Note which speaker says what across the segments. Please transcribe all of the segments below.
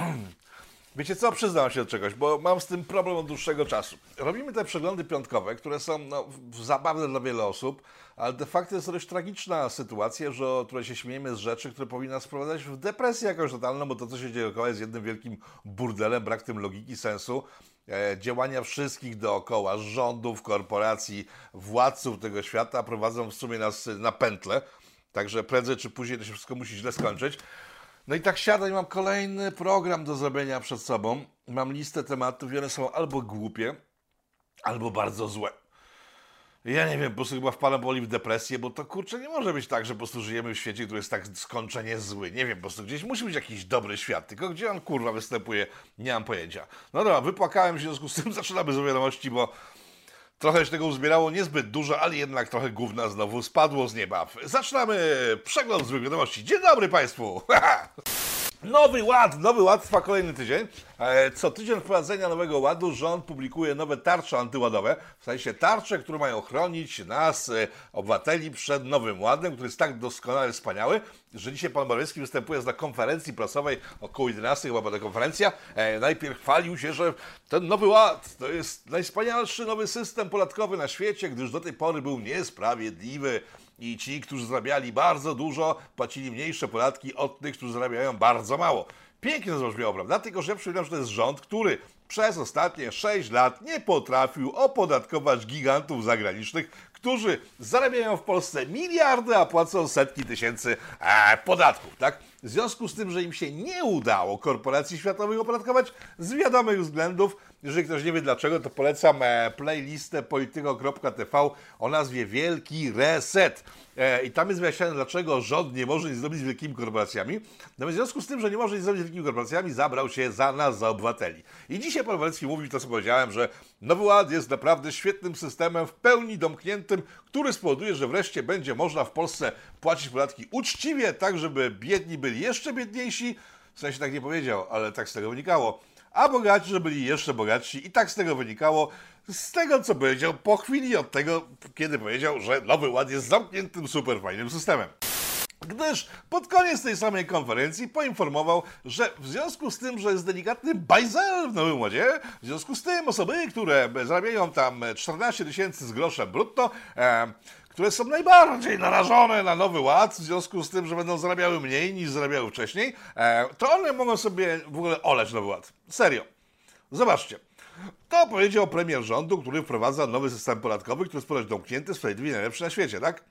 Speaker 1: Wiecie co, przyznam się do czegoś, bo mam z tym problem od dłuższego czasu. Robimy te przeglądy piątkowe, które są no, zabawne dla wielu osób, ale de facto jest to dość tragiczna sytuacja, że o której się śmiejemy z rzeczy, które powinny nas wprowadzać w depresję jakąś totalną, bo to, co się dzieje dookoła jest jednym wielkim burdelem, brak tym logiki, sensu. E, działania wszystkich dookoła, rządów, korporacji, władców tego świata prowadzą w sumie nas na pętle. Także prędzej czy później to się wszystko musi źle skończyć. No i tak siadam i mam kolejny program do zrobienia przed sobą. Mam listę tematów i one są albo głupie, albo bardzo złe. Ja nie wiem, po prostu chyba wpadam boli w depresję, bo to kurczę nie może być tak, że po prostu żyjemy w świecie, który jest tak skończenie zły. Nie wiem, po prostu gdzieś musi być jakiś dobry świat, tylko gdzie on kurwa występuje, nie mam pojęcia. No dobra, wypłakałem się, w związku z tym zaczynamy z wiadomości, bo Trochę się tego uzbierało niezbyt dużo, ale jednak trochę gówna znowu spadło z nieba. Zaczynamy przegląd złych wiadomości. Dzień dobry Państwu! Nowy ład, nowy ład trwa kolejny tydzień. E, co tydzień wprowadzenia nowego ładu rząd publikuje nowe tarcze antyładowe, w sensie tarcze, które mają chronić nas, e, obywateli, przed nowym ładem, który jest tak doskonały, wspaniały, że dzisiaj pan Morawiecki występując na konferencji prasowej, około 11 chyba była konferencja, e, najpierw chwalił się, że ten nowy ład to jest najwspanialszy nowy system podatkowy na świecie, gdyż do tej pory był niesprawiedliwy i ci, którzy zarabiali bardzo dużo, płacili mniejsze podatki od tych, którzy zarabiają bardzo mało. Pięknie to zabrzmiało, prawda? Tylko, że ja przypominam, że to jest rząd, który przez ostatnie 6 lat nie potrafił opodatkować gigantów zagranicznych, którzy zarabiają w Polsce miliardy, a płacą setki tysięcy e, podatków, tak? W związku z tym, że im się nie udało korporacji światowych opodatkować z wiadomych względów, jeżeli ktoś nie wie dlaczego, to polecam e, playlistę polityko.tv o nazwie Wielki Reset. E, I tam jest wyjaśnione, dlaczego rząd nie może nic zrobić z wielkimi korporacjami. No w związku z tym, że nie może nic zrobić z wielkimi korporacjami, zabrał się za nas, za obywateli. I dzisiaj pan Walewski mówi to, co powiedziałem, że Nowy Ład jest naprawdę świetnym systemem, w pełni domkniętym, który spowoduje, że wreszcie będzie można w Polsce płacić podatki uczciwie, tak żeby biedni byli jeszcze biedniejsi. W sensie tak nie powiedział, ale tak z tego wynikało a bogaci, że byli jeszcze bogatsi. I tak z tego wynikało, z tego co powiedział po chwili od tego, kiedy powiedział, że Nowy Ład jest zamkniętym, super fajnym systemem gdyż pod koniec tej samej konferencji poinformował, że w związku z tym, że jest delikatny bajzel w Nowym Ładzie, w związku z tym osoby, które zarabiają tam 14 tysięcy z groszem brutto, e, które są najbardziej narażone na nowy ład, w związku z tym, że będą zarabiały mniej niż zarabiały wcześniej, e, to one mogą sobie w ogóle oleć nowy ład. Serio. Zobaczcie. To powiedział premier rządu, który wprowadza nowy system podatkowy, który jest ponoć domknięty, sprawiedliwy i najlepszy na świecie, tak?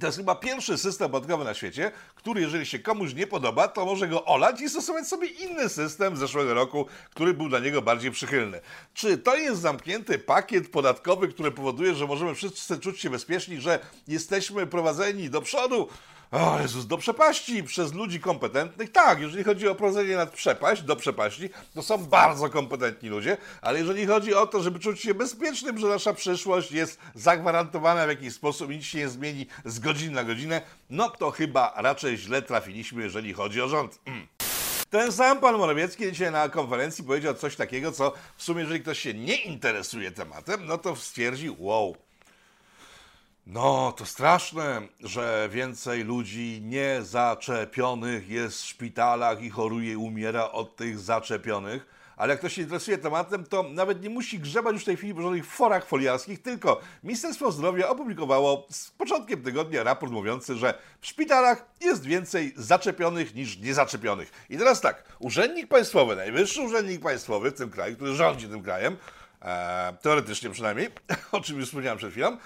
Speaker 1: To jest chyba pierwszy system podatkowy na świecie, który jeżeli się komuś nie podoba, to może go olać i stosować sobie inny system z zeszłego roku, który był dla niego bardziej przychylny. Czy to jest zamknięty pakiet podatkowy, który powoduje, że możemy wszyscy czuć się bezpieczni, że jesteśmy prowadzeni do przodu? O Jezus, do przepaści przez ludzi kompetentnych. Tak, jeżeli chodzi o prowadzenie nad przepaść, do przepaści, to są bardzo kompetentni ludzie, ale jeżeli chodzi o to, żeby czuć się bezpiecznym, że nasza przyszłość jest zagwarantowana w jakiś sposób i nic się nie zmieni z godziny na godzinę, no to chyba raczej źle trafiliśmy, jeżeli chodzi o rząd. Mm. Ten sam pan Morawiecki dzisiaj na konferencji powiedział coś takiego, co w sumie, jeżeli ktoś się nie interesuje tematem, no to stwierdzi, wow, no, to straszne, że więcej ludzi niezaczepionych jest w szpitalach i choruje i umiera od tych zaczepionych. Ale jak ktoś się interesuje tematem, to nawet nie musi grzebać już w tej chwili w żadnych forach foliarskich, tylko Ministerstwo Zdrowia opublikowało z początkiem tygodnia raport mówiący, że w szpitalach jest więcej zaczepionych niż niezaczepionych. I teraz tak, urzędnik państwowy, najwyższy urzędnik państwowy w tym kraju, który rządzi tym krajem, e, teoretycznie przynajmniej, o czym już wspomniałem przed chwilą,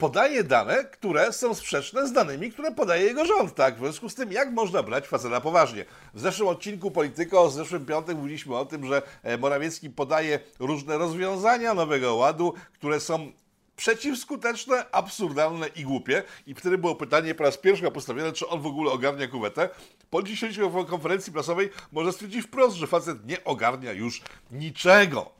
Speaker 1: podaje dane, które są sprzeczne z danymi, które podaje jego rząd, tak? W związku z tym, jak można brać faceta poważnie? W zeszłym odcinku Polityko, w zeszłym piątek mówiliśmy o tym, że e, Morawiecki podaje różne rozwiązania Nowego Ładu, które są przeciwskuteczne, absurdalne i głupie. I wtedy było pytanie po raz pierwszy postawione, czy on w ogóle ogarnia kuwetę. Po dzisiejszej konferencji prasowej może stwierdzić wprost, że facet nie ogarnia już niczego.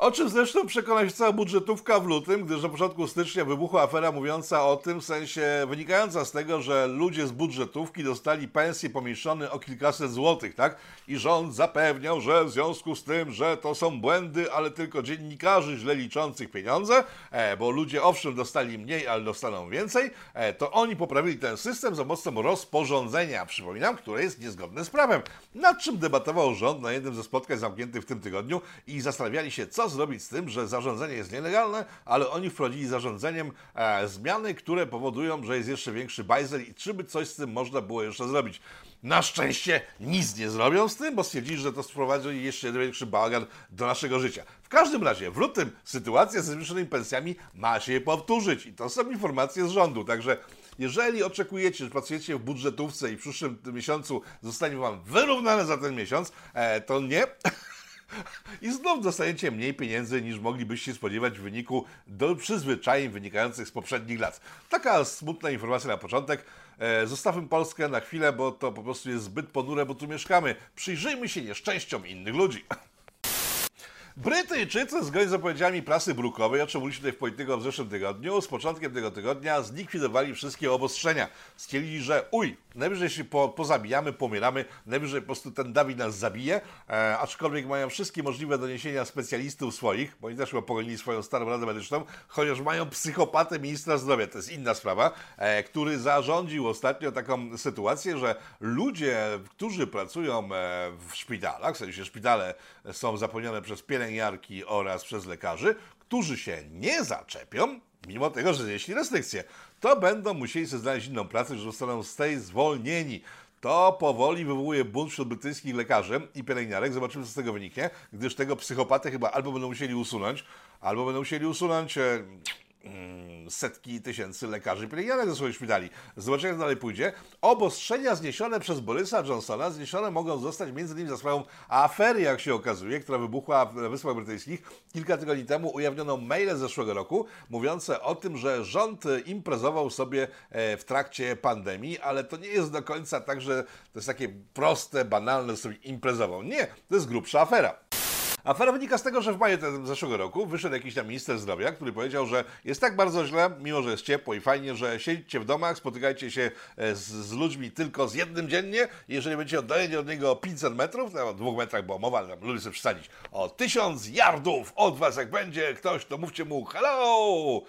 Speaker 1: O czym zresztą przekona się cała budżetówka w lutym, gdyż na początku stycznia wybuchła afera mówiąca o tym, w sensie wynikająca z tego, że ludzie z budżetówki dostali pensje pomieszczone o kilkaset złotych, tak? I rząd zapewniał, że w związku z tym, że to są błędy, ale tylko dziennikarzy źle liczących pieniądze, e, bo ludzie owszem dostali mniej, ale dostaną więcej, e, to oni poprawili ten system za pomocą rozporządzenia, przypominam, które jest niezgodne z prawem. Nad czym debatował rząd na jednym ze spotkań zamkniętych w tym tygodniu i zastanawiali się, co zrobić z tym, że zarządzenie jest nielegalne, ale oni wprowadzili zarządzeniem e, zmiany, które powodują, że jest jeszcze większy bajzel i czy by coś z tym można było jeszcze zrobić. Na szczęście nic nie zrobią z tym, bo stwierdzili, że to sprowadzi jeszcze większy bałagan do naszego życia. W każdym razie, w lutym sytuacja ze zwiększonymi pensjami ma się powtórzyć i to są informacje z rządu, także jeżeli oczekujecie, że pracujecie w budżetówce i w przyszłym miesiącu zostanie Wam wyrównane za ten miesiąc, e, to nie. I znów dostajecie mniej pieniędzy niż moglibyście spodziewać w wyniku do przyzwyczajeń wynikających z poprzednich lat. Taka smutna informacja na początek. E, zostawmy Polskę na chwilę, bo to po prostu jest zbyt ponure, bo tu mieszkamy. Przyjrzyjmy się nieszczęściom innych ludzi. Brytyjczycy, zgodnie z zapowiedziami prasy brukowej, o czym mówiliśmy tutaj w Polityko w zeszłym tygodniu, z początkiem tego tygodnia zlikwidowali wszystkie obostrzenia. Stwierdzili, że uj, najwyżej się po, pozabijamy, pomieramy, najwyżej po prostu ten Dawid nas zabije, e, aczkolwiek mają wszystkie możliwe doniesienia specjalistów swoich, bo oni też chyba pogonili swoją starą radę medyczną, chociaż mają psychopatę ministra zdrowia, to jest inna sprawa, e, który zarządził ostatnio taką sytuację, że ludzie, którzy pracują e, w szpitalach, w sensie szpitale są zapełnione przez pielęgniarki, oraz przez lekarzy, którzy się nie zaczepią, mimo tego, że znieśli restrykcje, to będą musieli sobie znaleźć inną pracę, że zostaną z tej zwolnieni. To powoli wywołuje bunt wśród brytyjskich lekarzy i pielęgniarek. Zobaczymy, co z tego wyniknie, gdyż tego psychopatę chyba albo będą musieli usunąć, albo będą musieli usunąć e, setki tysięcy lekarzy pielęgniarek ze swoich szpitali. Zobaczymy, jak dalej pójdzie. Obostrzenia zniesione przez Borysa Johnsona zniesione mogą zostać innymi za sprawą afery, jak się okazuje, która wybuchła na Wyspach Brytyjskich. Kilka tygodni temu ujawniono maile z zeszłego roku mówiące o tym, że rząd imprezował sobie e, w trakcie pandemii, ale to nie jest do końca tak, że to jest takie proste, banalne, sobie imprezował. Nie, to jest grubsza afera. Afera wynika z tego, że w maju zeszłego roku wyszedł jakiś tam minister zdrowia, który powiedział, że jest tak bardzo źle, mimo że jest ciepło i fajnie, że siedźcie w domach, spotykajcie się e, z, z ludźmi tylko z jednym dziennie. Jeżeli będziecie oddaleni od niego 500 metrów, to o dwóch metrach była mowa, ale lubię sobie przesadzić, o tysiąc yardów od was, jak będzie ktoś, to mówcie mu hello!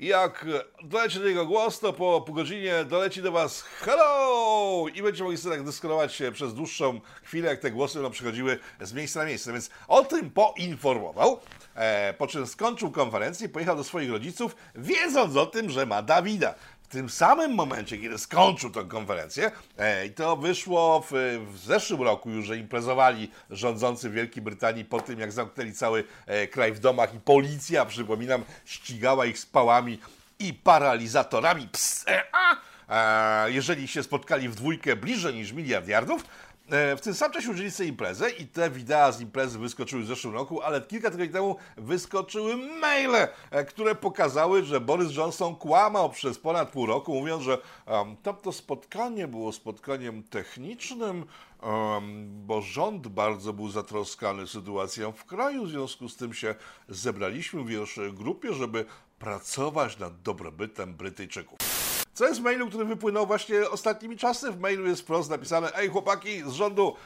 Speaker 1: Jak doleci do niego głos, to po pół godzinie doleci do Was hello! I będziecie mogli sobie tak dyskutować się przez dłuższą chwilę, jak te głosy będą przychodziły z miejsca na miejsce. Więc o tym poinformował, e, po czym skończył konferencję pojechał do swoich rodziców, wiedząc o tym, że ma Dawida w tym samym momencie, kiedy skończył tę konferencję, e, i to wyszło w, w, zeszłym roku już, że imprezowali rządzący Wielkiej Brytanii po tym, jak zamknęli cały e, kraj w domach i policja, przypominam, ścigała ich z pałami i paralizatorami. Ps, e, a, jeżeli się spotkali w dwójkę bliżej niż miliard yardów, E, w tym samym czasie użyli sobie imprezę i te wideo z imprezy wyskoczyły w zeszłym roku, ale kilka tygodni temu wyskoczyły maile, e, które pokazały, że Boris Johnson kłamał przez ponad pół roku, mówiąc, że um, to spotkanie było spotkaniem technicznym, um, bo rząd bardzo był zatroskany sytuacją w kraju, w związku z tym się zebraliśmy w pierwszej grupie, żeby pracować nad dobrobytem Brytyjczyków. Co jest w mailu, który wypłynął właśnie ostatnimi czasy? W mailu jest wprost napisane: Ej, chłopaki z rządu,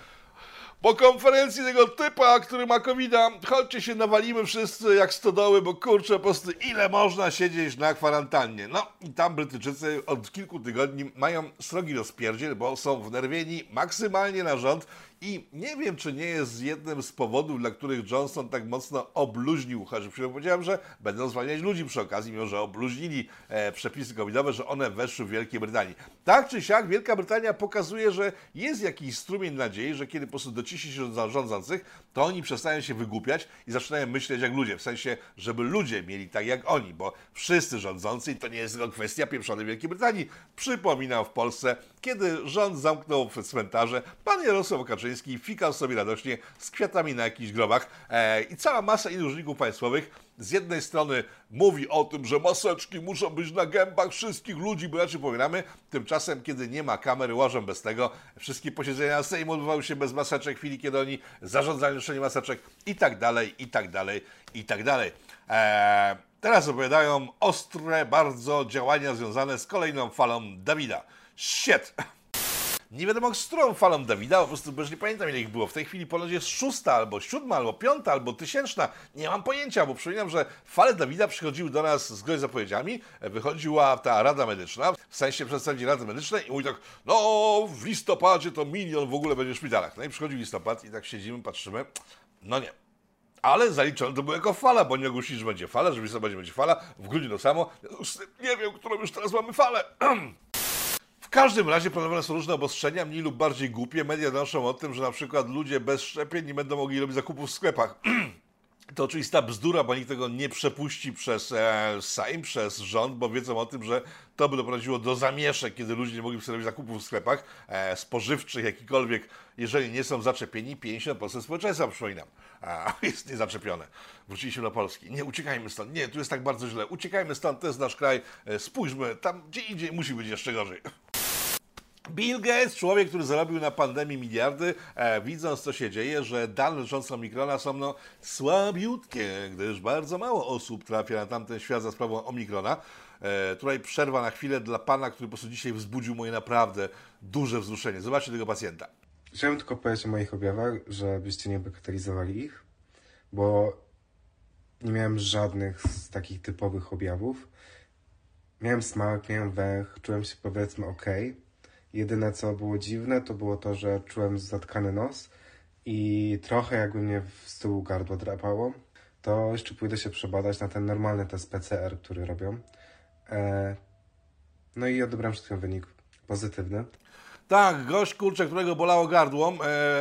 Speaker 1: po konferencji tego typa, który ma covid chodźcie się nawalimy wszyscy jak stodoły, bo kurczę, po prostu ile można siedzieć na kwarantannie. No i tam Brytyjczycy od kilku tygodni mają srogi rozpierdziel, bo są wnerwieni maksymalnie na rząd i nie wiem, czy nie jest jednym z powodów, dla których Johnson tak mocno obluźnił, chociaż powiedziałem, że będą zwalniać ludzi przy okazji, mimo że obluźnili e, przepisy covidowe, że one weszły w Wielkiej Brytanii. Tak czy siak, Wielka Brytania pokazuje, że jest jakiś strumień nadziei, że kiedy po prostu dociśnie się do rządzących, to oni przestają się wygłupiać i zaczynają myśleć jak ludzie, w sensie, żeby ludzie mieli tak jak oni, bo wszyscy rządzący, i to nie jest tylko kwestia pieprzonej Wielkiej Brytanii. Przypominam w Polsce, kiedy rząd zamknął cmentarze, pan Jarosław Kaczyński fikał sobie radośnie z kwiatami na jakichś grobach e, i cała masa innych państwowych z jednej strony mówi o tym, że maseczki muszą być na gębach wszystkich ludzi, bo inaczej powiadamy, tymczasem kiedy nie ma kamery, łożą bez tego, wszystkie posiedzenia Sejmu odbywały się bez maseczek, w chwili kiedy oni zarządzali noszenie maseczek i tak dalej, i tak dalej, i tak dalej. Eee, teraz opowiadają ostre bardzo działania związane z kolejną falą Dawida. Shit! Nie wiadomo, z którą falą Dawida, po prostu już nie pamiętam ile ich było. W tej chwili ponoć jest szósta, albo siódma, albo piąta, albo tysięczna. Nie mam pojęcia, bo przypominam, że fale Dawida przychodziły do nas zgodnie z zapowiedziami. Wychodziła ta Rada Medyczna, w sensie przedstawicieli Rady Medycznej i mówi tak, no w listopadzie to milion w ogóle będzie w szpitalach. No i przychodzi listopad i tak siedzimy, patrzymy, no nie. Ale zaliczone to było jako fala, bo nie ogłosili, że będzie fala, że w listopadzie będzie fala, w grudniu to samo. Nie wiem, którą już teraz mamy falę. Każdym razie planowane są różne obostrzenia, mniej lub bardziej głupie. Media donoszą o tym, że na przykład ludzie bez szczepień nie będą mogli robić zakupów w sklepach. To oczywista bzdura, bo nikt tego nie przepuści przez e, Sejm, przez rząd, bo wiedzą o tym, że to by doprowadziło do zamieszek, kiedy ludzie nie mogli sobie robić zakupów w sklepach e, spożywczych, jakikolwiek, jeżeli nie są zaczepieni. 50% społeczeństwa, przypominam, a, jest niezaczepione. Wróciliśmy do Polski. Nie, uciekajmy stąd. Nie, tu jest tak bardzo źle. Uciekajmy stąd, to jest nasz kraj. E, spójrzmy, tam gdzie indziej musi być jeszcze gorzej. Bill Gates, człowiek, który zarobił na pandemii miliardy, e, widząc co się dzieje, że dane dotyczące Omikrona są no słabiutkie, gdyż bardzo mało osób trafia na tamten świat za sprawą Omikrona. E, tutaj przerwa na chwilę dla pana, który po prostu dzisiaj wzbudził moje naprawdę duże wzruszenie. Zobaczcie tego pacjenta.
Speaker 2: Chciałem tylko powiedzieć o moich objawach, żebyście nie bagatelizowali ich, bo nie miałem żadnych z takich typowych objawów. Miałem smak, miałem węch, czułem się powiedzmy ok. Jedyne co było dziwne, to było to, że czułem zatkany nos i trochę jakby mnie z tyłu gardło drapało. To jeszcze pójdę się przebadać na ten normalny test PCR, który robią. E, no i odebrałem chwilą wynik pozytywny.
Speaker 1: Tak, gość kurczę, którego bolało gardło,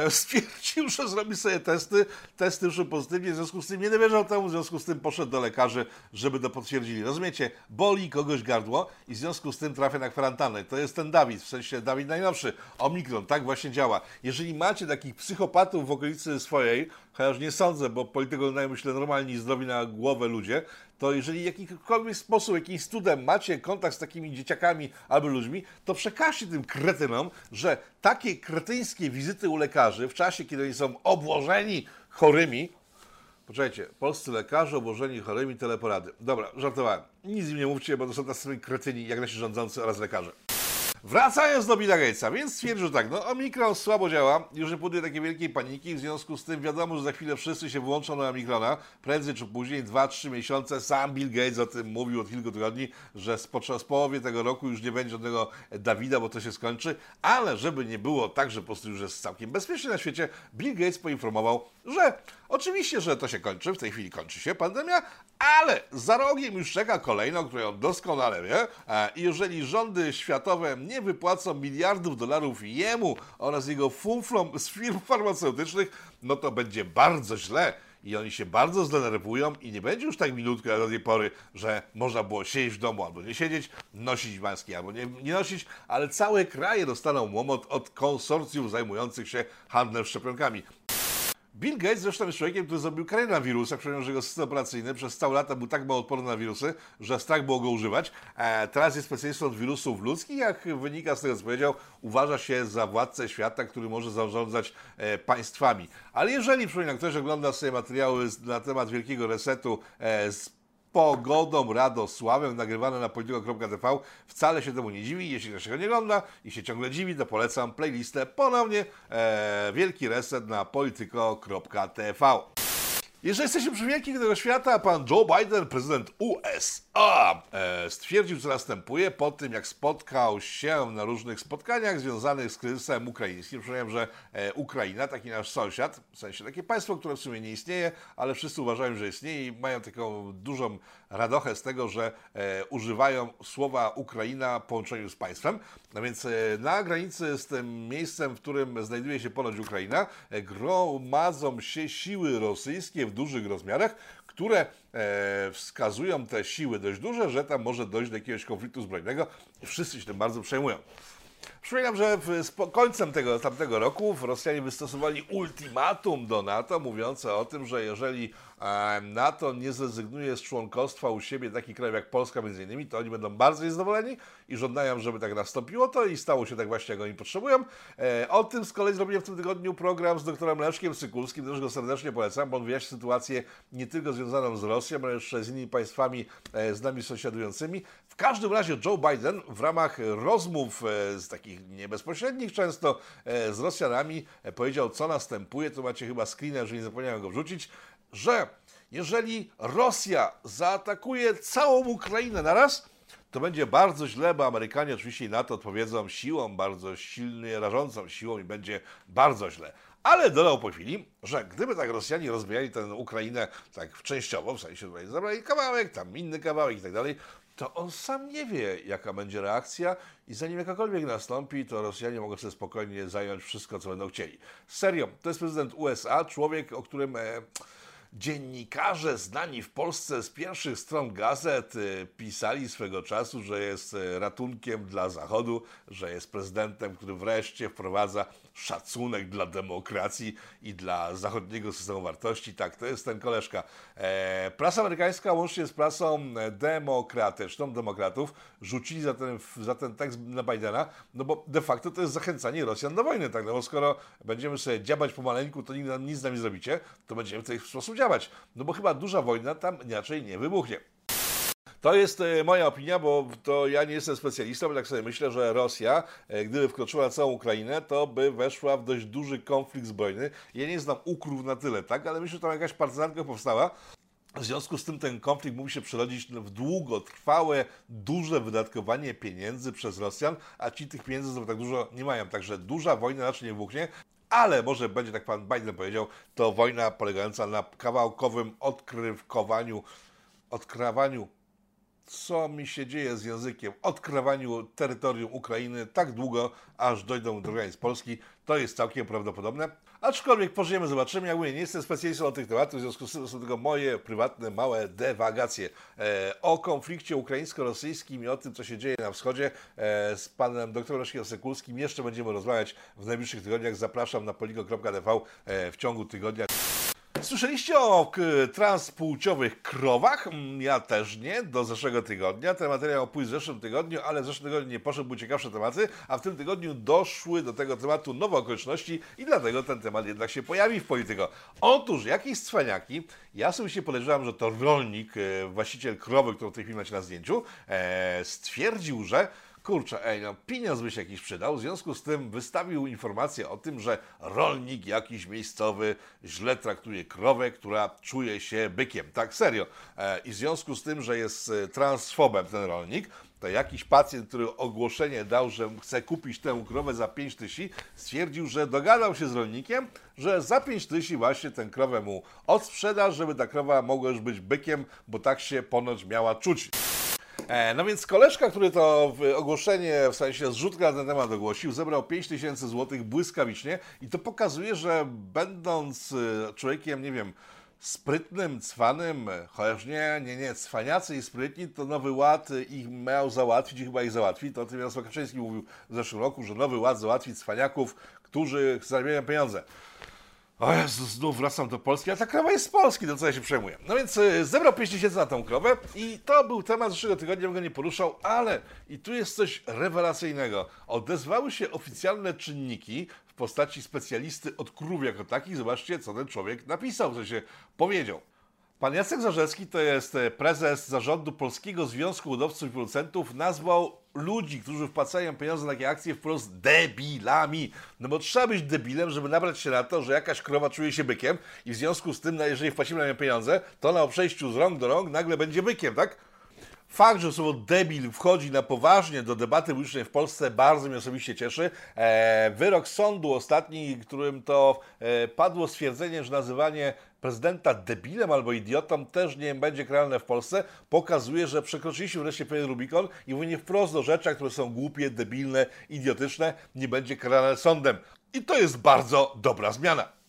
Speaker 1: e, stwierdził, że zrobi sobie testy. Testy wyszły pozytywnie, w związku z tym nie dowierzał temu, w związku z tym poszedł do lekarzy, żeby to potwierdzili. Rozumiecie? Boli kogoś gardło i w związku z tym trafia na kwarantannę. To jest ten Dawid, w sensie Dawid najnowszy. Omikron, tak właśnie działa. Jeżeli macie takich psychopatów w okolicy swojej, chociaż nie sądzę, bo politycy oglądają, myślę, normalni zdrowi na głowę ludzie, to jeżeli w jakikolwiek sposób, jakimś cudem macie kontakt z takimi dzieciakami albo ludźmi, to przekażcie tym kretynom, że takie kretyńskie wizyty u lekarzy w czasie, kiedy oni są obłożeni chorymi, Poczekajcie, polscy lekarze obłożeni chorymi teleporady. Dobra, żartowałem. Nic im nie mówcie, bo to są tacy kretyni jak nasi rządzący oraz lekarze. Wracając do Billa Gatesa, więc stwierdził tak, no Omikron słabo działa, już nie buduje takiej wielkiej paniki, w związku z tym wiadomo, że za chwilę wszyscy się włączą na Omikrona, prędzej czy później, 2-3 miesiące, sam Bill Gates o tym mówił od kilku tygodni, że z połowie tego roku już nie będzie żadnego Dawida, bo to się skończy, ale żeby nie było tak, że po prostu już jest całkiem bezpiecznie na świecie, Bill Gates poinformował, że oczywiście, że to się kończy, w tej chwili kończy się pandemia, ale za rogiem już czeka kolejna, którą doskonale wie e, jeżeli rządy światowe nie wypłacą miliardów dolarów jemu oraz jego funflom z firm farmaceutycznych, no to będzie bardzo źle i oni się bardzo zdenerwują i nie będzie już tak minutko jak do tej pory, że można było siedzieć w domu albo nie siedzieć, nosić maski albo nie, nie nosić, ale całe kraje dostaną łomot od konsorcjów zajmujących się handlem szczepionkami. Bill Gates zresztą jest człowiekiem, który zrobił karierę na wirusach, ponieważ jego system operacyjny przez całe lata był tak mało odporny na wirusy, że strach było go używać. E, teraz jest specjalistą od wirusów ludzkich, jak wynika z tego, co powiedział, uważa się za władcę świata, który może zarządzać e, państwami. Ale jeżeli, przypominam, ktoś ogląda sobie materiały na temat wielkiego resetu e, z pogodą Radosławem, nagrywane na polityko.tv. Wcale się temu nie dziwi. Jeśli ktoś tego nie ogląda i się ciągle dziwi, to polecam playlistę ponownie e, Wielki Reset na polityko.tv. Jeżeli jesteśmy przy tego świata, pan Joe Biden, prezydent USA, e, stwierdził, co następuje po tym, jak spotkał się na różnych spotkaniach związanych z kryzysem ukraińskim. Przypomniałem, że e, Ukraina, taki nasz sąsiad, w sensie takie państwo, które w sumie nie istnieje, ale wszyscy uważają, że istnieje i mają taką dużą radochę z tego, że e, używają słowa Ukraina w połączeniu z państwem. No więc na granicy z tym miejscem, w którym znajduje się ponoć Ukraina, gromadzą się siły rosyjskie w dużych rozmiarach, które e, wskazują te siły dość duże, że tam może dojść do jakiegoś konfliktu zbrojnego wszyscy się tym bardzo przejmują. Przypominam, że z końcem tego tamtego roku Rosjanie wystosowali ultimatum do NATO, mówiące o tym, że jeżeli e, NATO nie zrezygnuje z członkostwa u siebie takich krajów jak Polska między innymi, to oni będą bardzo niezadowoleni i żądają, żeby tak nastąpiło to i stało się tak właśnie, jak oni potrzebują. E, o tym z kolei zrobiłem w tym tygodniu program z doktorem Leszkiem Sykulskim, też go serdecznie polecam, bo on wyjaśnia sytuację nie tylko związaną z Rosją, ale jeszcze z innymi państwami z nami sąsiadującymi. W każdym razie Joe Biden w ramach rozmów z takich niebezpośrednich często z Rosjanami powiedział, co następuje, to macie chyba screener, że nie zapomniałem go wrzucić, że jeżeli Rosja zaatakuje całą Ukrainę naraz, to będzie bardzo źle, bo Amerykanie oczywiście na to odpowiedzą siłą, bardzo silnie rażącą siłą i będzie bardzo źle. Ale dodał po chwili, że gdyby tak Rosjanie rozbijali tę Ukrainę tak częściowo, w sensie tutaj zabrali kawałek, tam inny kawałek i tak dalej, to on sam nie wie, jaka będzie reakcja i zanim jakakolwiek nastąpi, to Rosjanie mogą sobie spokojnie zająć wszystko, co będą chcieli. Serio, to jest prezydent USA, człowiek, o którym... E, Dziennikarze znani w Polsce z pierwszych stron gazet y, pisali swego czasu, że jest y, ratunkiem dla Zachodu, że jest prezydentem, który wreszcie wprowadza szacunek dla demokracji i dla zachodniego systemu wartości. Tak, to jest ten koleżka. E, prasa amerykańska łącznie z prasą demokratyczną, demokratów, rzucili za ten, za ten tekst na Bidena, no bo de facto to jest zachęcanie Rosjan do wojny, tak? No bo skoro będziemy sobie dziabać pomaleńku, to nic, z nami zrobicie, to będziemy w ten sposób działać. No bo chyba duża wojna tam inaczej nie wybuchnie. To jest e, moja opinia, bo to ja nie jestem specjalistą, ale tak sobie myślę, że Rosja, e, gdyby wkroczyła całą Ukrainę, to by weszła w dość duży konflikt zbrojny. Ja nie znam ukrów na tyle, tak, ale myślę, że tam jakaś partyzantka powstała. W związku z tym ten konflikt mógł się przerodzić w długotrwałe, duże wydatkowanie pieniędzy przez Rosjan, a ci tych pieniędzy znowu tak dużo nie mają. Także duża wojna raczej nie wybuchnie, ale może będzie, tak pan Biden powiedział, to wojna polegająca na kawałkowym odkrywkowaniu, odkrawaniu co mi się dzieje z językiem, odkrywaniu terytorium Ukrainy tak długo, aż dojdą do granic Polski, to jest całkiem prawdopodobne. Aczkolwiek pożyjemy, zobaczymy. Ja mówię, nie jestem specjalistą od tych tematów, w związku z tym są tylko moje prywatne, małe dewagacje. E, o konflikcie ukraińsko-rosyjskim i o tym, co się dzieje na wschodzie e, z panem doktorem Leszkiem Sekulskim jeszcze będziemy rozmawiać w najbliższych tygodniach. Zapraszam na poligo.tv e, w ciągu tygodnia. Słyszeliście o transpłciowych krowach? Mm, ja też nie, do zeszłego tygodnia. Ten materiał pójść w zeszłym tygodniu, ale w zeszłym tygodniu nie poszedł, były ciekawsze tematy, a w tym tygodniu doszły do tego tematu nowe okoliczności i dlatego ten temat jednak się pojawi w Polityko. Otóż jakieś cwaniaki, ja sobie się podejrzewam, że to rolnik, e, właściciel krowy, którą w tej chwili macie na zdjęciu, e, stwierdził, że kurczę, ej, no pieniądz by się jakiś przydał. W związku z tym wystawił informację o tym, że rolnik jakiś miejscowy źle traktuje krowę, która czuje się bykiem. Tak, serio. E, I w związku z tym, że jest e, transfobem ten rolnik, to jakiś pacjent, który ogłoszenie dał, że chce kupić tę krowę za 5 tysięcy, stwierdził, że dogadał się z rolnikiem, że za 5 tysięcy właśnie tę krowę mu odsprzeda, żeby ta krowa mogła już być bykiem, bo tak się ponoć miała czuć. E, no więc koleżka, który to ogłoszenie, w sensie zrzutka na ten temat ogłosił, zebrał 5000 zł błyskawicznie i to pokazuje, że będąc e, człowiekiem, nie wiem, sprytnym, cwanym, chociaż nie, nie, nie, cwaniacy i sprytni, to Nowy Ład ich miał załatwić i chyba ich załatwi. To tym Jarosław Kaczyński mówił w zeszłym roku, że Nowy Ład załatwi cwaniaków, którzy zarabiają pieniądze. O Jezu, znów wracam do Polski, a ta krowa jest z Polski, do co ja się przejmuję. No więc y, zebrał 5 tysięcy na tą krowę i to był temat zeszłego tygodnia, bym go nie poruszał, ale i tu jest coś rewelacyjnego. Odezwały się oficjalne czynniki w postaci specjalisty od krów jako takich. Zobaczcie, co ten człowiek napisał, co się powiedział. Pan Jacek Zarzecki, to jest e, prezes zarządu Polskiego Związku Hodowców i Producentów, nazwał ludzi, którzy wpłacają pieniądze na takie akcje wprost debilami. No bo trzeba być debilem, żeby nabrać się na to, że jakaś krowa czuje się bykiem i w związku z tym, jeżeli wpłacimy na nią pieniądze, to na przejściu z rąk do rąk nagle będzie bykiem, tak? Fakt, że słowo debil wchodzi na poważnie do debaty publicznej w Polsce bardzo mnie osobiście cieszy. E, wyrok sądu ostatni, którym to e, padło stwierdzenie, że nazywanie prezydenta debilem albo idiotą też nie będzie karalne w Polsce, pokazuje, że przekroczyliśmy wreszcie pewien Rubikon i mówienie wprost o rzeczach, które są głupie, debilne, idiotyczne, nie będzie karane sądem. I to jest bardzo dobra zmiana.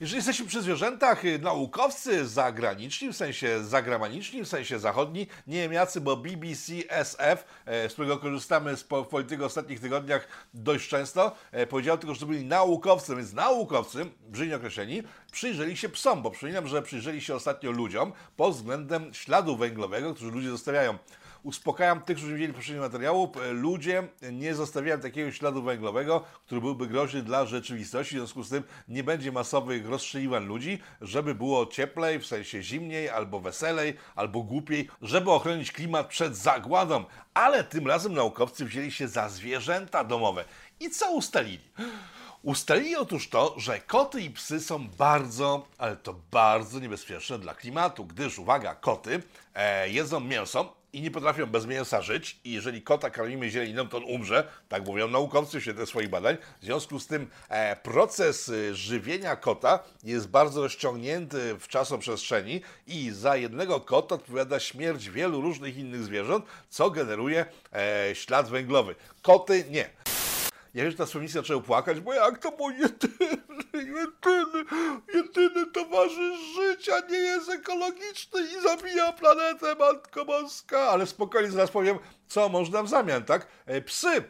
Speaker 1: Jeżeli jesteśmy przy zwierzętach, y, naukowcy zagraniczni, w sensie zagraniczni, w sensie zachodni, nie wiem jacy, bo BBC SF, e, z którego korzystamy z po- w ostatnich tygodniach dość często, e, powiedział tylko, że to byli naukowcy, więc naukowcy, brzydnie określeni, przyjrzeli się psom, bo przypominam, że przyjrzeli się ostatnio ludziom pod względem śladu węglowego, który ludzie zostawiają. Uspokajam tych, którzy widzieli poprzedni materiału. E, Ludzie nie zostawiają takiego śladu węglowego, który byłby groźny dla rzeczywistości. W związku z tym nie będzie masowych rozstrzeliwań ludzi, żeby było cieplej, w sensie zimniej, albo weselej, albo głupiej, żeby ochronić klimat przed zagładą. Ale tym razem naukowcy wzięli się za zwierzęta domowe. I co ustalili? Ustalili otóż to, że koty i psy są bardzo, ale to bardzo niebezpieczne dla klimatu, gdyż, uwaga, koty e, jedzą mięso i nie potrafią bez mięsa żyć i jeżeli kota karmimy zieleniną, to on umrze, tak mówią naukowcy w świetle swoich badań. W związku z tym e, proces y, żywienia kota jest bardzo rozciągnięty w czasoprzestrzeni i za jednego kota odpowiada śmierć wielu różnych innych zwierząt, co generuje e, ślad węglowy. Koty nie. Ja już na miejscu zacząłem płakać, bo jak to mój jedyny, jedyny, jedyny towarzysz życia nie jest ekologiczny i zabija planetę, Matko Boska. Ale spokojnie zaraz powiem, co można w zamian, tak? E, Psy.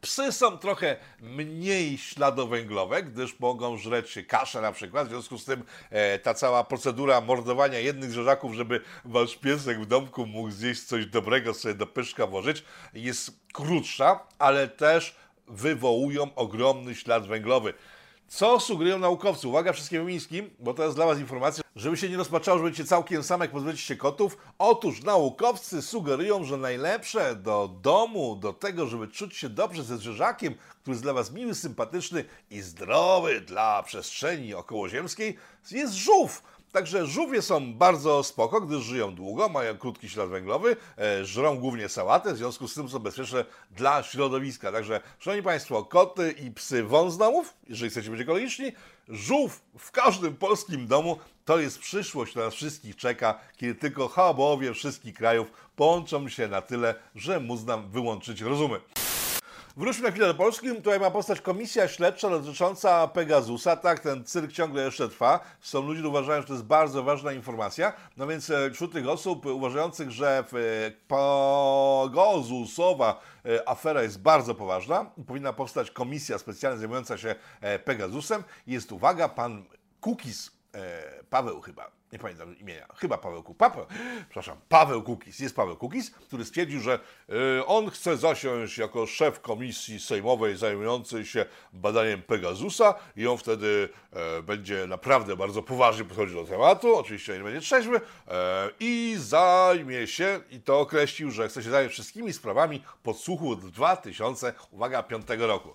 Speaker 1: Psy są trochę mniej śladowęglowe, gdyż mogą żreć kaszę na przykład. W związku z tym e, ta cała procedura mordowania jednych zwierzaków, żeby wasz piesek w domku mógł zjeść coś dobrego, sobie do pyszka włożyć, jest krótsza, ale też wywołują ogromny ślad węglowy. Co sugerują naukowcy? Uwaga wszystkim miejskim, bo to jest dla Was informacja, żeby się nie rozpaczało, że będziecie całkiem same, jak pozbycie się kotów. Otóż naukowcy sugerują, że najlepsze do domu, do tego, żeby czuć się dobrze ze zwierzakiem, który jest dla Was miły, sympatyczny i zdrowy dla przestrzeni okołoziemskiej, jest żółw. Także żółwie są bardzo spoko, gdyż żyją długo, mają krótki ślad węglowy, e, żrą głównie sałatę, w związku z tym są bezpieczne dla środowiska. Także, szanowni Państwo, koty i psy wąs domów, jeżeli chcecie być ekologiczni, żółw w każdym polskim domu to jest przyszłość, która nas wszystkich czeka, kiedy tylko chabowie wszystkich krajów połączą się na tyle, że móc nam wyłączyć rozumy. Wróćmy na chwilę do Polski. Tutaj ma postać komisja śledcza dotycząca Pegasusa. Tak, ten cyrk ciągle jeszcze trwa. Są ludzie, którzy uważają, że to jest bardzo ważna informacja. No więc e, wśród tych osób uważających, że e, Pegasusowa e, afera jest bardzo poważna, powinna powstać komisja specjalna zajmująca się Pegasusem, jest, uwaga, pan Kukis, Paweł chyba, nie pamiętam imienia, chyba Paweł Kukis, Paweł, przepraszam, Paweł Kukis, jest Paweł Kukis, który stwierdził, że e, on chce zasiąść jako szef komisji sejmowej zajmującej się badaniem Pegasusa i on wtedy e, będzie naprawdę bardzo poważnie podchodził do tematu, oczywiście nie będzie trzeźwy e, i zajmie się, i to określił, że chce się zająć wszystkimi sprawami podsłuchu od 2000, uwaga, 5 roku.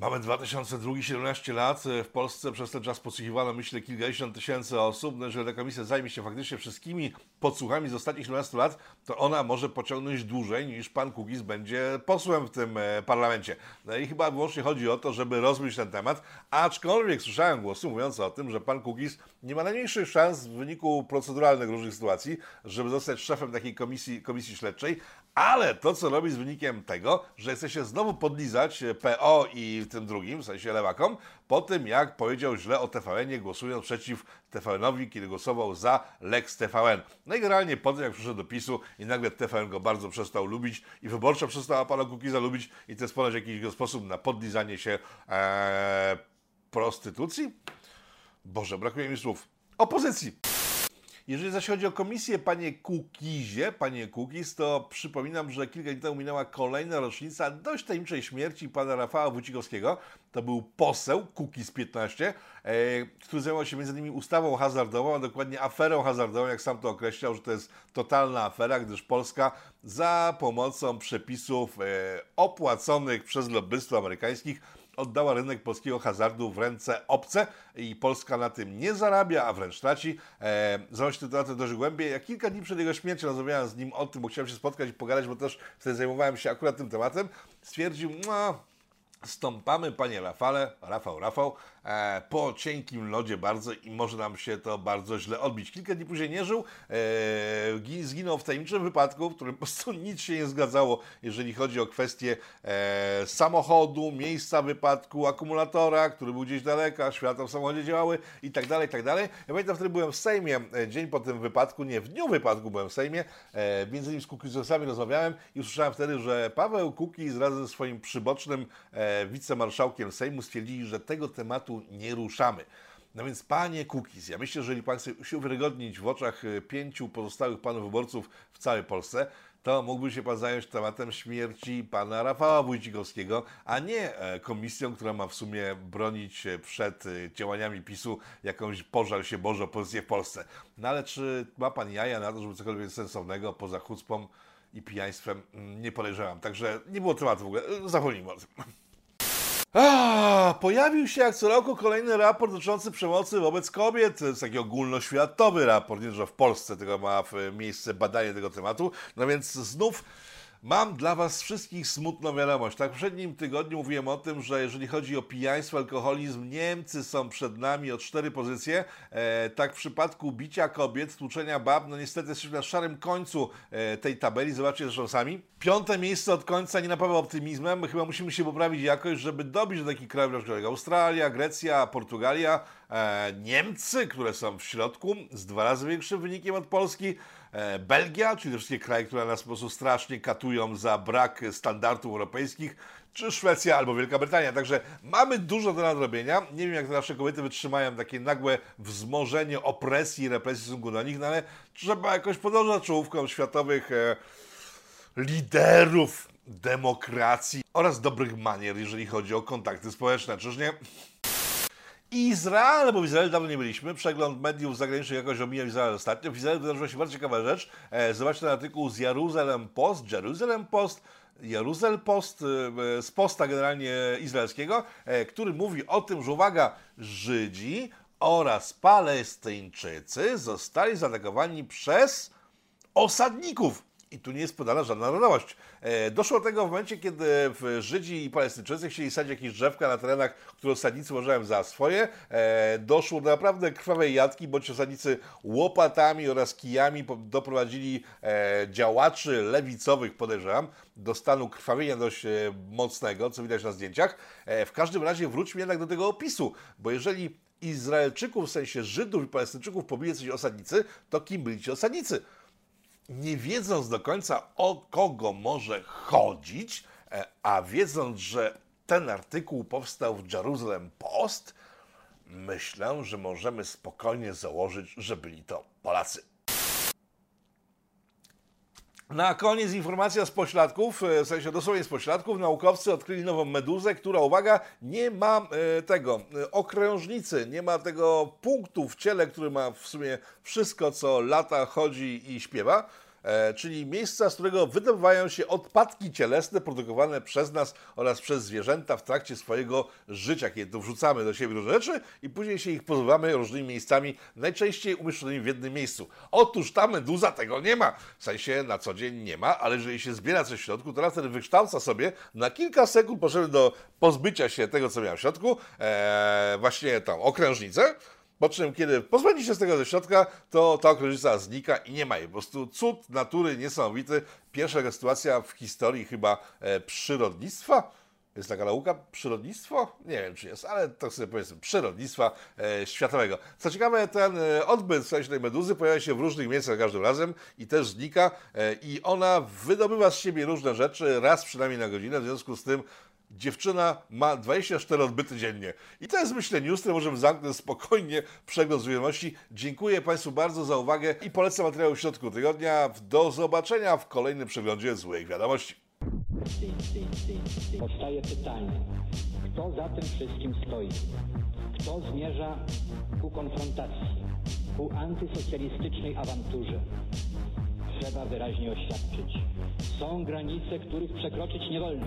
Speaker 1: Mamy 2002, 17 lat. W Polsce przez ten czas podsłuchiwano, myślę, kilkadziesiąt tysięcy osób. No, jeżeli ta komisja zajmie się faktycznie wszystkimi podsłuchami z ostatnich 17 lat, to ona może pociągnąć dłużej niż pan Kukiz będzie posłem w tym e, parlamencie. No i chyba wyłącznie chodzi o to, żeby rozmyć ten temat. Aczkolwiek słyszałem głosy mówiące o tym, że pan Kukiz nie ma najmniejszych szans w wyniku proceduralnych różnych sytuacji, żeby zostać szefem takiej komisji, komisji śledczej, ale to, co robi z wynikiem tego, że chce się znowu podlizać PO i tym drugim, w sensie lewakom, po tym jak powiedział źle o TVN-ie, głosując przeciw TVN-owi, kiedy głosował za Lex TVN. No i generalnie po tym, jak przyszedł do PiSu i nagle TVN go bardzo przestał lubić i wyborcza przestała pana Kukiza lubić i to jest ponoć jakiś sposób na podlizanie się e, prostytucji? Boże, brakuje mi słów. Opozycji. Jeżeli zaś chodzi o komisję, panie Kukizie, panie Kukiz, to przypominam, że kilka dni temu minęła kolejna rocznica dość tajemniczej śmierci pana Rafała Wójcikowskiego. To był poseł Kukiz 15, e, który zajmował się m.in. ustawą hazardową, a dokładnie aferą hazardową, jak sam to określał, że to jest totalna afera, gdyż Polska za pomocą przepisów e, opłaconych przez lobbystów amerykańskich oddała rynek polskiego hazardu w ręce obce i Polska na tym nie zarabia, a wręcz traci. E, Zająć ten temat dość głębiej. Ja kilka dni przed jego śmiercią rozmawiałem z nim o tym, bo chciałem się spotkać i pogadać, bo też wtedy zajmowałem się akurat tym tematem. Stwierdził, no Stąpamy, panie Rafale, Rafał, Rafał, e, po cienkim lodzie bardzo i może nam się to bardzo źle odbić. Kilka dni później nie żył, e, gi- zginął w tajemniczym wypadku, w którym po prostu nic się nie zgadzało, jeżeli chodzi o kwestię e, samochodu, miejsca wypadku, akumulatora, który był gdzieś daleko, światła w samochodzie działały i tak dalej, tak dalej. Ja pamiętam, wtedy byłem w Sejmie, e, dzień po tym wypadku, nie, w dniu wypadku byłem w Sejmie, e, między innymi z Kukizosami rozmawiałem i usłyszałem wtedy, że Paweł Kukiz razem ze swoim przybocznym e, wicemarszałkiem Sejmu stwierdzili, że tego tematu nie ruszamy. No więc panie Kukiz, ja myślę, że jeżeli pan chce się uwiarygodnić w oczach e, pięciu pozostałych panów wyborców w całej Polsce, to mógłby się pan zająć tematem śmierci pana Rafała Wójcikowskiego, a nie e, komisją, która ma w sumie bronić przed e, działaniami PiSu jakąś pożar się Boże opozycję w Polsce. No ale czy ma pan jaja na to, żeby cokolwiek sensownego poza chucpą i pijaństwem? Mm, Nie podejrzewam. Także nie było tematu w ogóle. Zapomnijmy o tym. Pojawił się jak co roku kolejny raport dotyczący przemocy wobec kobiet. To jest taki ogólnoświatowy raport, nie że w Polsce tylko ma miejsce badanie tego tematu. No więc znów mam dla Was wszystkich smutną wiadomość. Tak, w poprzednim tygodniu mówiłem o tym, że jeżeli chodzi o pijaństwo, alkoholizm, Niemcy są przed nami o cztery pozycje. E, tak w przypadku bicia kobiet, tłuczenia bab, no niestety jesteśmy na szarym końcu e, tej tabeli. Zobaczcie zresztą sami. Piąte miejsce od końca nie napawa optymizmem. My chyba musimy się poprawić jakoś, żeby dobić do takich krajów jak Australia, Grecja, Portugalia, Niemcy, które są w środku z dwa razy większym wynikiem od Polski. E, Belgia, czyli te wszystkie kraje, które nas po prostu strasznie katują za brak standardów europejskich, czy Szwecja albo Wielka Brytania. Także mamy dużo do nadrobienia. Nie wiem, jak te nasze kobiety wytrzymają takie nagłe wzmożenie opresji i represji w stosunku do nich, no ale trzeba jakoś podążać czołówką światowych e, liderów demokracji oraz dobrych manier, jeżeli chodzi o kontakty społeczne, czyż nie? Izrael, bo w Izraelu dawno nie byliśmy. Przegląd mediów zagranicznych jakoś omijał Izrael ostatnio. W Izraelu wydarzyła się bardzo ciekawa rzecz. E, zobaczcie ten artykuł z Jeruzalem Post, Jerusalem Post, Jeruzalem Post, e, z posta generalnie izraelskiego, e, który mówi o tym, że uwaga, Żydzi oraz Palestyńczycy zostali zaatakowani przez osadników. I tu nie jest podana żadna narodowość. E, doszło do tego w momencie, kiedy Żydzi i Palestyńczycy chcieli sadzić jakieś drzewka na terenach, które osadnicy uważają za swoje. E, doszło do naprawdę krwawej jatki, bądź osadnicy łopatami oraz kijami doprowadzili e, działaczy lewicowych, podejrzewam, do stanu krwawienia dość mocnego, co widać na zdjęciach. W każdym razie wróćmy jednak do tego opisu, bo jeżeli Izraelczyków, w sensie Żydów i Palestyńczyków pobili coś osadnicy, to kim byli ci osadnicy? Nie wiedząc do końca o kogo może chodzić, e, a wiedząc, że ten artykuł powstał w Jerusalem Post, myślę, że możemy spokojnie założyć, że byli to Polacy. Na koniec informacja z pośladków, e, w sensie dosłownie z pośladków. Naukowcy odkryli nową meduzę, która, uwaga, nie ma e, tego e, okrężnicy, nie ma tego punktu w ciele, który ma w sumie wszystko, co lata, chodzi i śpiewa. E, czyli miejsca, z którego wydobywają się odpadki cielesne produkowane przez nas oraz przez zwierzęta w trakcie swojego życia, kiedy to wrzucamy do siebie różne rzeczy i później się ich pozbywamy różnymi miejscami, najczęściej umieszczonymi w jednym miejscu. Otóż ta meduza tego nie ma, w sensie na co dzień nie ma, ale jeżeli się zbiera coś w środku, to wtedy wykształca sobie na kilka sekund potrzebne do pozbycia się tego, co miał w środku, e, właśnie tą okrężnicę, po czym, kiedy pozbędzie się z tego ze środka, to ta okrężnica znika i nie ma jej. Po prostu cud natury niesamowity. Pierwsza sytuacja w historii chyba e, przyrodnictwa. Jest taka nauka, przyrodnictwo? Nie wiem, czy jest, ale tak sobie powiedzmy, przyrodnictwa e, światowego. Co ciekawe, ten e, odbyt w sensie tej meduzy pojawia się w różnych miejscach każdym razem i też znika e, i ona wydobywa z siebie różne rzeczy raz przynajmniej na godzinę, w związku z tym Dziewczyna ma 24 odbyty dziennie. I to jest, myślę, news, możemy zamknąć spokojnie przegląd z wiadomości. Dziękuję Państwu bardzo za uwagę i polecam materiał w środku tygodnia. Do zobaczenia w kolejnym przeglądzie złych wiadomości.
Speaker 3: Powstaje pytanie, kto za tym wszystkim stoi? Kto zmierza ku konfrontacji, ku antysocjalistycznej awanturze? Trzeba wyraźnie oświadczyć. Są granice, których przekroczyć nie wolno.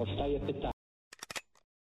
Speaker 3: Powstaje pytanie.